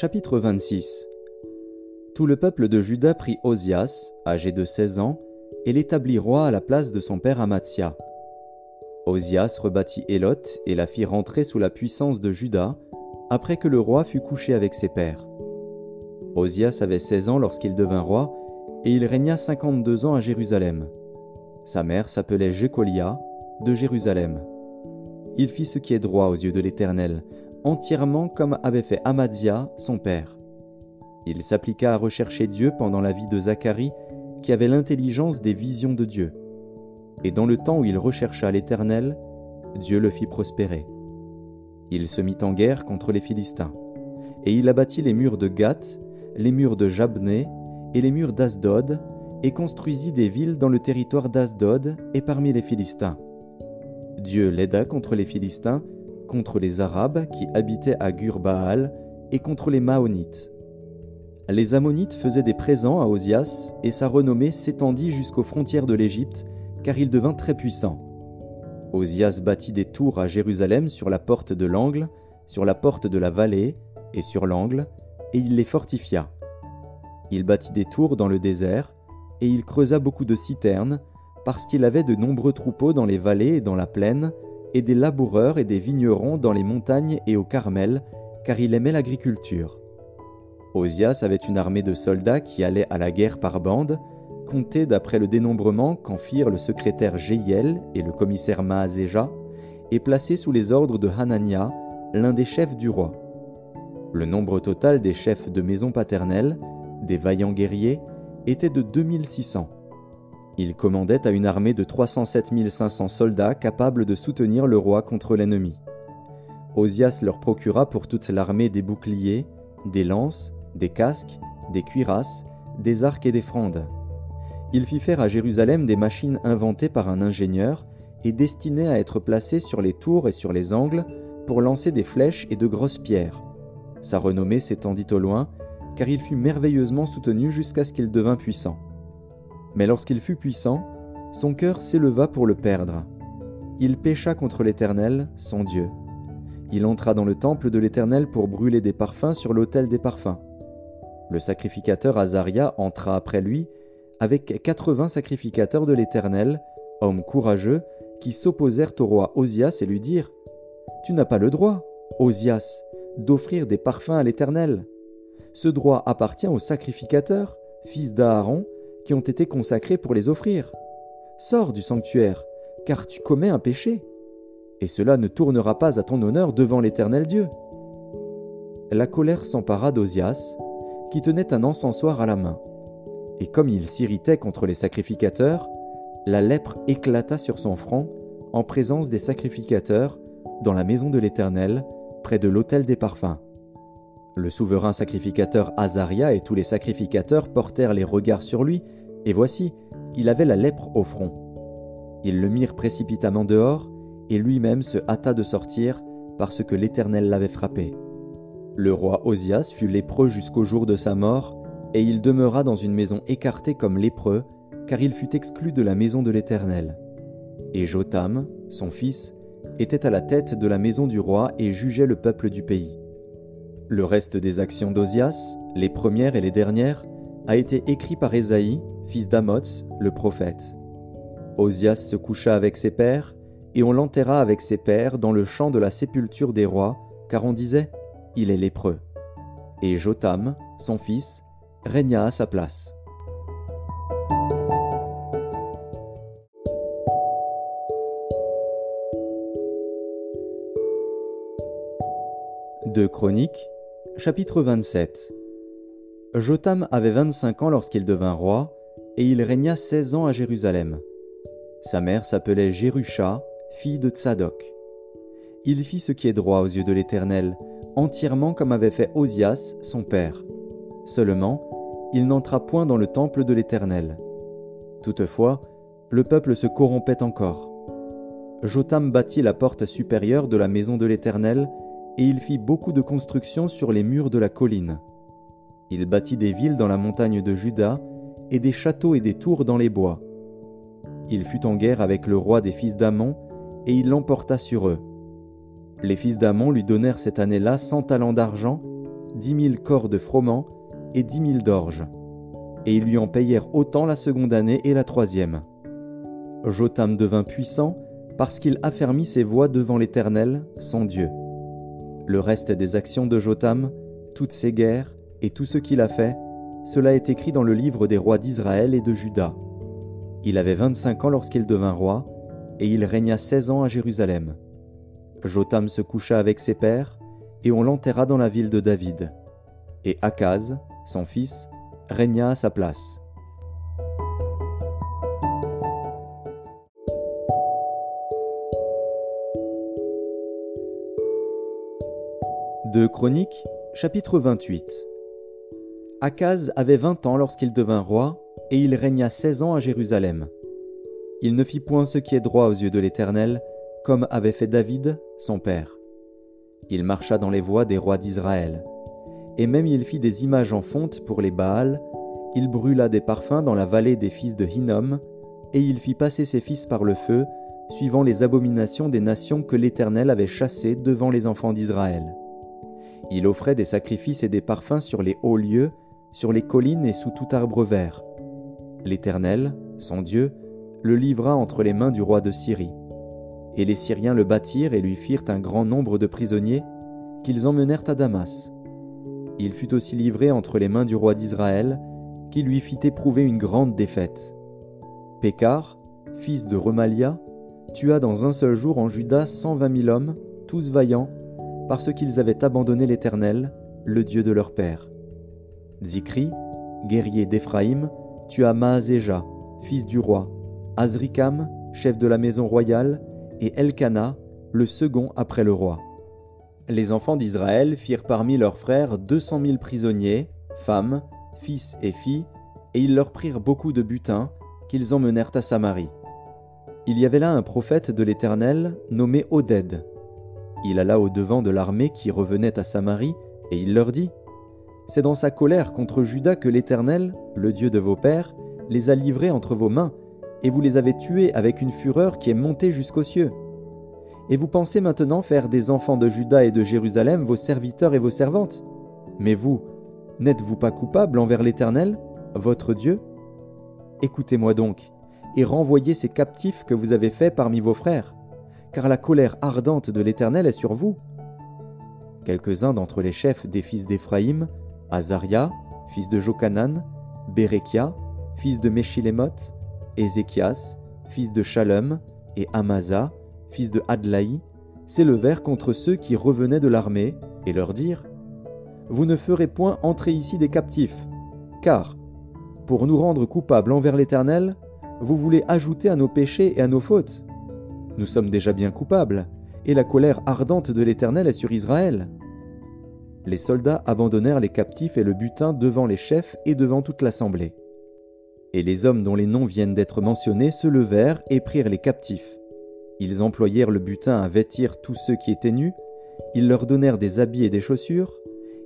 2 Chroniques, chapitre 26 Tout le peuple de Juda prit Osias, âgé de 16 ans, et l'établit roi à la place de son père Amatia. Osias rebâtit Élot et la fit rentrer sous la puissance de Juda, après que le roi fut couché avec ses pères. Osias avait 16 ans lorsqu'il devint roi, et il régna 52 ans à Jérusalem. Sa mère s'appelait Jécolia, de Jérusalem. Il fit ce qui est droit aux yeux de l'Éternel, entièrement comme avait fait Amadia, son père. Il s'appliqua à rechercher Dieu pendant la vie de Zacharie, qui avait l'intelligence des visions de Dieu. Et dans le temps où il rechercha l'Éternel, Dieu le fit prospérer. Il se mit en guerre contre les Philistins, et il abattit les murs de Gath, les murs de Jabné et les murs d'Asdod, et construisit des villes dans le territoire d'Asdod et parmi les Philistins. Dieu l'aida contre les Philistins, contre les Arabes qui habitaient à Gurbaal et contre les Maonites. Les Ammonites faisaient des présents à Osias et sa renommée s'étendit jusqu'aux frontières de l'Égypte car il devint très puissant. Osias bâtit des tours à Jérusalem sur la porte de l'angle, sur la porte de la vallée et sur l'angle, et il les fortifia. Il bâtit des tours dans le désert, et il creusa beaucoup de citernes, parce qu'il avait de nombreux troupeaux dans les vallées et dans la plaine, et des laboureurs et des vignerons dans les montagnes et au Carmel, car il aimait l'agriculture. Osias avait une armée de soldats qui allaient à la guerre par bande, comptée d'après le dénombrement qu'en firent le secrétaire Jéiel et le commissaire Maazéja, et placée sous les ordres de Hanania, l'un des chefs du roi. Le nombre total des chefs de maison paternelle, des vaillants guerriers, était de 2600. Il commandait à une armée de 307 500 soldats capables de soutenir le roi contre l'ennemi. Osias leur procura pour toute l'armée des boucliers, des lances, des casques, des cuirasses, des arcs et des frondes. Il fit faire à Jérusalem des machines inventées par un ingénieur et destinées à être placées sur les tours et sur les angles pour lancer des flèches et de grosses pierres. Sa renommée s'étendit au loin, car il fut merveilleusement soutenu jusqu'à ce qu'il devint puissant. Mais lorsqu'il fut puissant, son cœur s'éleva pour le perdre. Il pécha contre l'Éternel, son Dieu. Il entra dans le temple de l'Éternel pour brûler des parfums sur l'autel des parfums. Le sacrificateur Azaria entra après lui avec quatre-vingts sacrificateurs de l'Éternel, hommes courageux, qui s'opposèrent au roi Osias et lui dirent Tu n'as pas le droit, Osias, d'offrir des parfums à l'Éternel. Ce droit appartient aux sacrificateurs, fils d'Aaron, qui ont été consacrés pour les offrir. Sors du sanctuaire, car tu commets un péché, et cela ne tournera pas à ton honneur devant l'Éternel Dieu. La colère s'empara d'Osias, qui tenait un encensoir à la main, et comme il s'irritait contre les sacrificateurs, la lèpre éclata sur son front en présence des sacrificateurs dans la maison de l'Éternel, près de l'autel des parfums. Le souverain sacrificateur Azaria et tous les sacrificateurs portèrent les regards sur lui, et voici, il avait la lèpre au front. Ils le mirent précipitamment dehors, et lui-même se hâta de sortir, parce que l'Éternel l'avait frappé. Le roi Osias fut lépreux jusqu'au jour de sa mort, et il demeura dans une maison écartée comme lépreux, car il fut exclu de la maison de l'Éternel. Et Jotam, son fils, était à la tête de la maison du roi et jugeait le peuple du pays. Le reste des actions d'Osias, les premières et les dernières, a été écrit par Ésaïe, fils d'Amoz, le prophète. Osias se coucha avec ses pères, et on l'enterra avec ses pères dans le champ de la sépulture des rois, car on disait Il est lépreux. Et Jotam, son fils, régna à sa place. De Chroniques, chapitre 27 Jotam avait 25 ans lorsqu'il devint roi, et il régna 16 ans à Jérusalem. Sa mère s'appelait Jérusha, fille de Tsadok. Il fit ce qui est droit aux yeux de l'Éternel, entièrement comme avait fait Osias, son père. Seulement, il n'entra point dans le temple de l'Éternel. Toutefois, le peuple se corrompait encore. Jotam bâtit la porte supérieure de la maison de l'Éternel, et il fit beaucoup de constructions sur les murs de la colline. Il bâtit des villes dans la montagne de Juda, et des châteaux et des tours dans les bois. Il fut en guerre avec le roi des fils d'Amon, et il l'emporta sur eux. Les fils d'Amon lui donnèrent cette année-là cent talents d'argent, dix mille corps de froment et dix mille d'orge. Et ils lui en payèrent autant la seconde année et la troisième. Jotam devint puissant parce qu'il affermit ses voix devant l'Éternel, son Dieu. Le reste des actions de Jotam, toutes ses guerres et tout ce qu'il a fait, cela est écrit dans le livre des rois d'Israël et de Juda. Il avait vingt-cinq ans lorsqu'il devint roi, et il régna seize ans à Jérusalem. Jotam se coucha avec ses pères, et on l'enterra dans la ville de David. Et Akaz, son fils, régna à sa place. De Chroniques, chapitre 28 Akaz avait vingt ans lorsqu'il devint roi, et il régna seize ans à Jérusalem. Il ne fit point ce qui est droit aux yeux de l'Éternel, comme avait fait David, son père. Il marcha dans les voies des rois d'Israël. Et même il fit des images en fonte pour les Baals, il brûla des parfums dans la vallée des fils de Hinnom, et il fit passer ses fils par le feu, suivant les abominations des nations que l'Éternel avait chassées devant les enfants d'Israël. Il offrait des sacrifices et des parfums sur les hauts lieux, sur les collines et sous tout arbre vert. L'Éternel, son Dieu, le livra entre les mains du roi de Syrie. Et les Syriens le battirent et lui firent un grand nombre de prisonniers, qu'ils emmenèrent à Damas. Il fut aussi livré entre les mains du roi d'Israël, qui lui fit éprouver une grande défaite. Pécar, fils de Remalia, tua dans un seul jour en Juda cent vingt mille hommes, tous vaillants, parce qu'ils avaient abandonné l'Éternel, le Dieu de leur père. Zikri, guerrier d'Éphraïm, tua Maazéja, fils du roi, Azrikam, chef de la maison royale, et Elkana, le second après le roi. Les enfants d'Israël firent parmi leurs frères deux cent mille prisonniers, femmes, fils et filles, et ils leur prirent beaucoup de butin, qu'ils emmenèrent à Samarie. Il y avait là un prophète de l'Éternel nommé Oded. Il alla au devant de l'armée qui revenait à Samarie, et il leur dit C'est dans sa colère contre Judas que l'Éternel, le Dieu de vos pères, les a livrés entre vos mains, et vous les avez tués avec une fureur qui est montée jusqu'aux cieux. Et vous pensez maintenant faire des enfants de Juda et de Jérusalem vos serviteurs et vos servantes. Mais vous, n'êtes-vous pas coupable envers l'Éternel, votre Dieu? Écoutez-moi donc, et renvoyez ces captifs que vous avez faits parmi vos frères, car la colère ardente de l'Éternel est sur vous. Quelques-uns d'entre les chefs des fils d'Éphraïm, Azaria, fils de Jokanan, Bérekia, fils de Meshilemoth, Ézéchias, fils de Shalom, et Amasa, fils de Adlaï, s'élevèrent contre ceux qui revenaient de l'armée, et leur dirent Vous ne ferez point entrer ici des captifs, car, pour nous rendre coupables envers l'Éternel, vous voulez ajouter à nos péchés et à nos fautes. Nous sommes déjà bien coupables, et la colère ardente de l'Éternel est sur Israël. Les soldats abandonnèrent les captifs et le butin devant les chefs et devant toute l'assemblée. Et les hommes dont les noms viennent d'être mentionnés se levèrent et prirent les captifs. Ils employèrent le butin à vêtir tous ceux qui étaient nus, ils leur donnèrent des habits et des chaussures,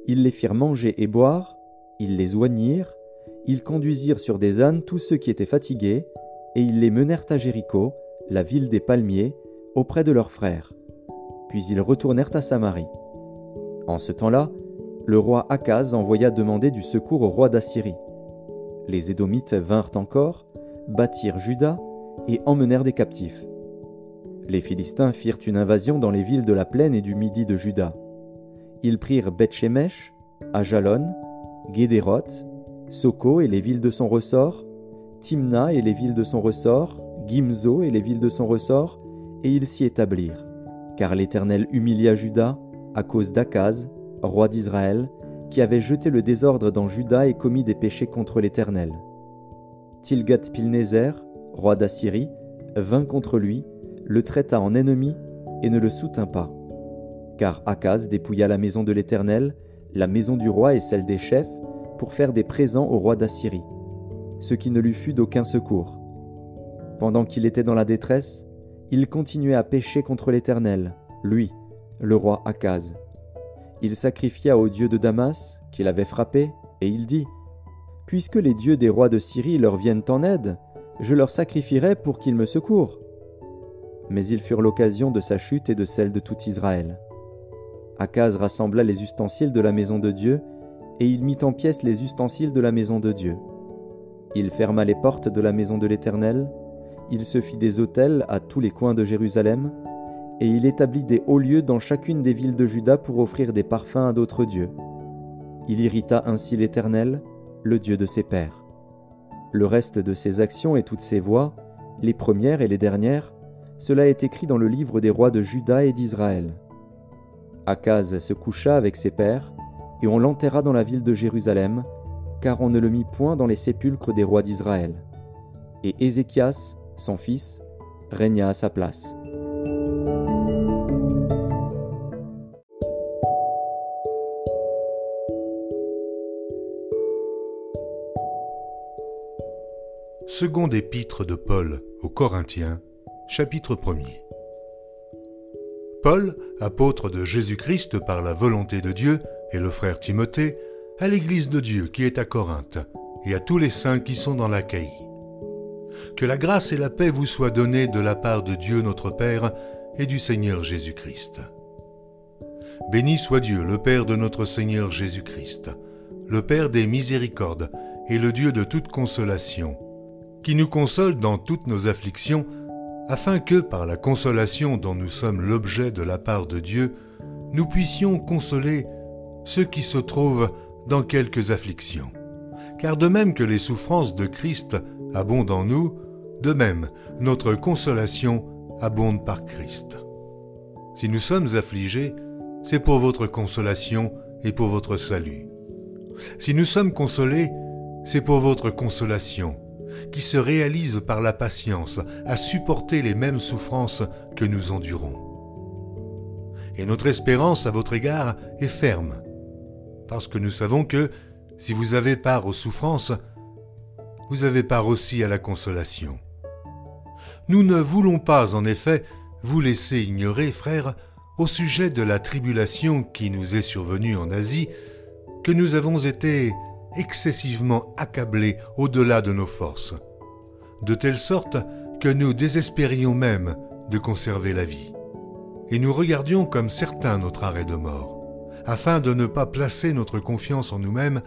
ils les firent manger et boire, ils les oignirent, ils conduisirent sur des ânes tous ceux qui étaient fatigués, et ils les menèrent à Jéricho, la ville des palmiers, auprès de leurs frères. Puis ils retournèrent à Samarie. En ce temps-là, le roi Akaz envoya demander du secours au roi d'Assyrie. Les Édomites vinrent encore, bâtirent Juda et emmenèrent des captifs. Les Philistins firent une invasion dans les villes de la plaine et du midi de Juda. Ils prirent Bethshemesh, Ajalon, Guédéroth, Soko et les villes de son ressort, Timna et les villes de son ressort, Gimzo et les villes de son ressort, et ils s'y établirent. Car l'Éternel humilia Juda à cause d'Akaz, roi d'Israël, qui avait jeté le désordre dans Juda et commis des péchés contre l'Éternel. Tilgat-Pilnézer, roi d'Assyrie, vint contre lui, le traita en ennemi et ne le soutint pas. Car Akaz dépouilla la maison de l'Éternel, la maison du roi et celle des chefs, pour faire des présents au roi d'Assyrie, ce qui ne lui fut d'aucun secours. Pendant qu'il était dans la détresse, il continuait à pécher contre l'Éternel, lui, le roi Akaz. Il sacrifia au dieu de Damas, qu'il avait frappé, et il dit Puisque les dieux des rois de Syrie leur viennent en aide, je leur sacrifierai pour qu'ils me secourent. mais ils furent l'occasion de sa chute et de celle de tout Israël. Akaz rassembla les ustensiles de la maison de Dieu, et il mit en pièces les ustensiles de la maison de Dieu. Il ferma les portes de la maison de l'Éternel, il se fit des autels à tous les coins de Jérusalem, et il établit des hauts lieux dans chacune des villes de Juda pour offrir des parfums à d'autres dieux. Il irrita ainsi l'Éternel, le Dieu de ses pères. Le reste de ses actions et toutes ses voies, les premières et les dernières, cela est écrit dans le livre des rois de Juda et d'Israël. Akaz se coucha avec ses pères, et on l'enterra dans la ville de Jérusalem, car on ne le mit point dans les sépulcres des rois d'Israël. Et Ézéchias, son fils, régna à sa place. Seconde épître de Paul aux Corinthiens, chapitre 1er. Paul, apôtre de Jésus-Christ par la volonté de Dieu, et le frère Timothée, à l'Église de Dieu qui est à Corinthe, et à tous les saints qui sont dans l'Achaïe. Que la grâce et la paix vous soient données de la part de Dieu notre Père et du Seigneur Jésus-Christ. Béni soit Dieu, le Père de notre Seigneur Jésus-Christ, le Père des miséricordes et le Dieu de toute consolation, qui nous console dans toutes nos afflictions, afin que, par la consolation dont nous sommes l'objet de la part de Dieu, nous puissions consoler ceux qui se trouvent dans quelques afflictions. Car de même que les souffrances de Christ abondent en nous, de même notre consolation abonde par Christ. Si nous sommes affligés, c'est pour votre consolation et pour votre salut. Si nous sommes consolés, c'est pour votre consolation, qui se réalise par la patience à supporter les mêmes souffrances que nous endurons. Et notre espérance à votre égard est ferme, parce que nous savons que, si vous avez part aux souffrances, vous avez part aussi à la consolation. Nous ne voulons pas, en effet, vous laisser ignorer, frères, au sujet de la tribulation qui nous est survenue en Asie, que nous avons été excessivement accablés au-delà de nos forces, de telle sorte que nous désespérions même de conserver la vie, et nous regardions comme certains notre arrêt de mort, afin de ne pas placer notre confiance en nous-mêmes,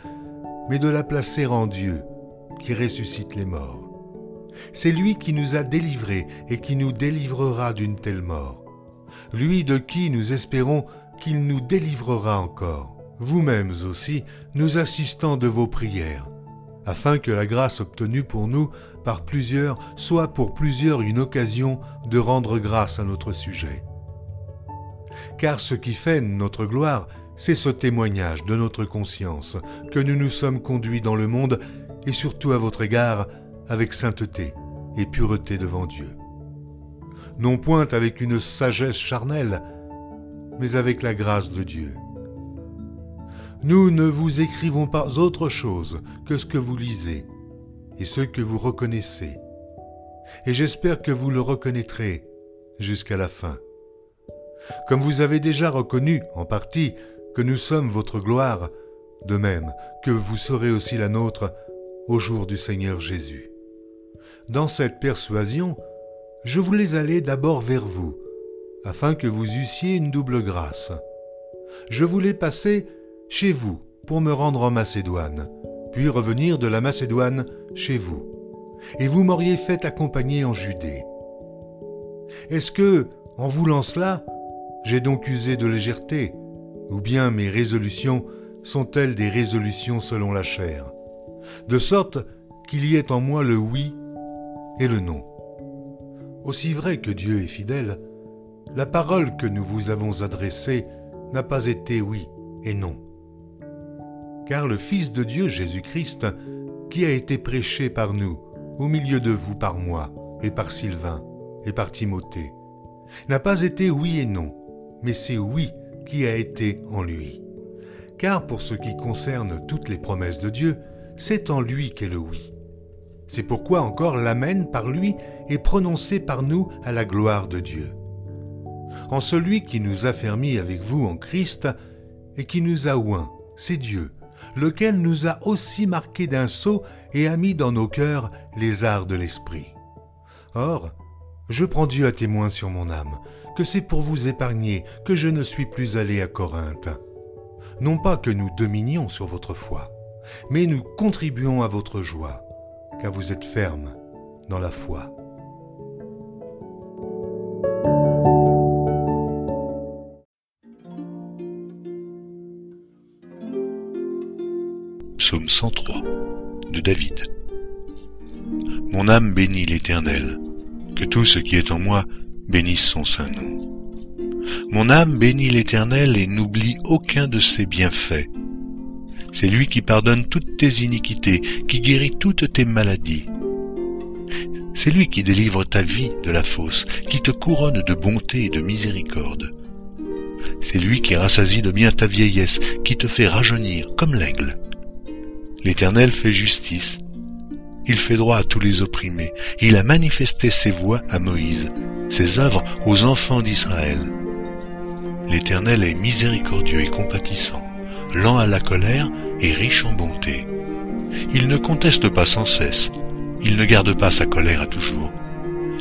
mais de la placer en Dieu, qui ressuscite les morts. C'est lui qui nous a délivrés et qui nous délivrera d'une telle mort. Lui de qui nous espérons qu'il nous délivrera encore. Vous-mêmes aussi, nous assistants de vos prières, afin que la grâce obtenue pour nous par plusieurs soit pour plusieurs une occasion de rendre grâce à notre sujet. Car ce qui fait notre gloire, c'est ce témoignage de notre conscience que nous nous sommes conduits dans le monde et surtout à votre égard avec sainteté et pureté devant Dieu. Non point avec une sagesse charnelle, mais avec la grâce de Dieu. Nous ne vous écrivons pas autre chose que ce que vous lisez et ce que vous reconnaissez. Et j'espère que vous le reconnaîtrez jusqu'à la fin. Comme vous avez déjà reconnu, en partie, que nous sommes votre gloire, de même que vous serez aussi la nôtre au jour du Seigneur Jésus. Dans cette persuasion, je voulais aller d'abord vers vous, afin que vous eussiez une double grâce. Je voulais passer chez vous pour me rendre en Macédoine, puis revenir de la Macédoine chez vous, et vous m'auriez fait accompagner en Judée. Est-ce que, en voulant cela, j'ai donc usé de légèreté ou bien mes résolutions sont-elles des résolutions selon la chair, de sorte qu'il y ait en moi le oui et le non. Aussi vrai que Dieu est fidèle, la parole que nous vous avons adressée n'a pas été oui et non. Car le Fils de Dieu Jésus-Christ, qui a été prêché par nous, au milieu de vous par moi, et par Sylvain, et par Timothée, n'a pas été oui et non, mais c'est oui qui a été en lui. Car pour ce qui concerne toutes les promesses de Dieu, c'est en lui qu'est le oui. C'est pourquoi encore l'Amen par lui est prononcé par nous à la gloire de Dieu. En celui qui nous a fermis avec vous en Christ et qui nous a oint, c'est Dieu, lequel nous a aussi marqués d'un sceau et a mis dans nos cœurs les arts de l'esprit. Or, Je prends Dieu à témoin sur mon âme, que c'est pour vous épargner que je ne suis plus allé à Corinthe. Non pas que nous dominions sur votre foi, mais nous contribuons à votre joie, car vous êtes ferme dans la foi. Psaume 103 de David. Mon âme bénit l'Éternel, que tout ce qui est en moi bénisse son saint nom. Mon âme bénit l'Éternel et n'oublie aucun de ses bienfaits. C'est lui qui pardonne toutes tes iniquités, qui guérit toutes tes maladies. C'est lui qui délivre ta vie de la fosse, qui te couronne de bonté et de miséricorde. C'est lui qui rassasie de bien ta vieillesse, qui te fait rajeunir comme l'aigle. L'Éternel fait justice. Il fait droit à tous les opprimés. Il a manifesté ses voies à Moïse, ses œuvres aux enfants d'Israël. L'Éternel est miséricordieux et compatissant, lent à la colère et riche en bonté. Il ne conteste pas sans cesse, il ne garde pas sa colère à toujours.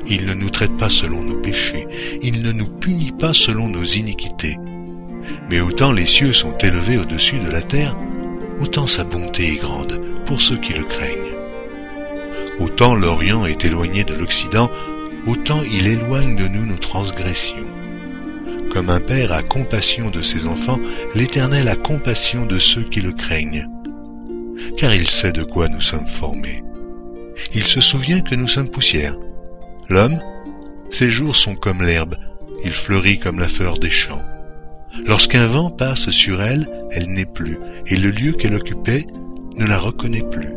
Il ne nous traite pas selon nos péchés, il ne nous punit pas selon nos iniquités. Mais autant les cieux sont élevés au-dessus de la terre, autant sa bonté est grande pour ceux qui le craignent. Autant l'Orient est éloigné de l'Occident, autant il éloigne de nous nos transgressions. Comme un père a compassion de ses enfants, l'Éternel a compassion de ceux qui le craignent, car il sait de quoi nous sommes formés. Il se souvient que nous sommes poussière. L'homme, ses jours sont comme l'herbe, il fleurit comme la fleur des champs. Lorsqu'un vent passe sur elle, elle n'est plus, et le lieu qu'elle occupait ne la reconnaît plus.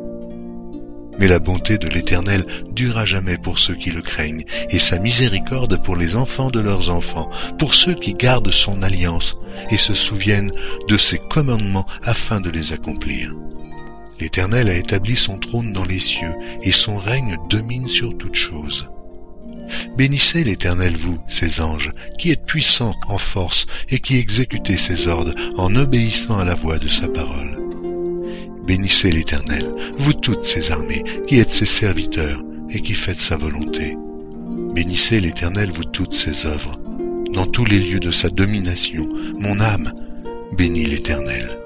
Mais la bonté de l'Éternel dure jamais pour ceux qui le craignent, et sa miséricorde pour les enfants de leurs enfants, pour ceux qui gardent son alliance et se souviennent de ses commandements afin de les accomplir. L'Éternel a établi son trône dans les cieux, et son règne domine sur toutes choses. Bénissez l'Éternel, vous, ses anges, qui êtes puissants en force et qui exécutez ses ordres en obéissant à la voix de sa parole. Bénissez l'Éternel, vous toutes ses armées, qui êtes ses serviteurs et qui faites sa volonté. Bénissez l'Éternel, vous toutes ses œuvres. Dans tous les lieux de sa domination, mon âme bénit l'Éternel.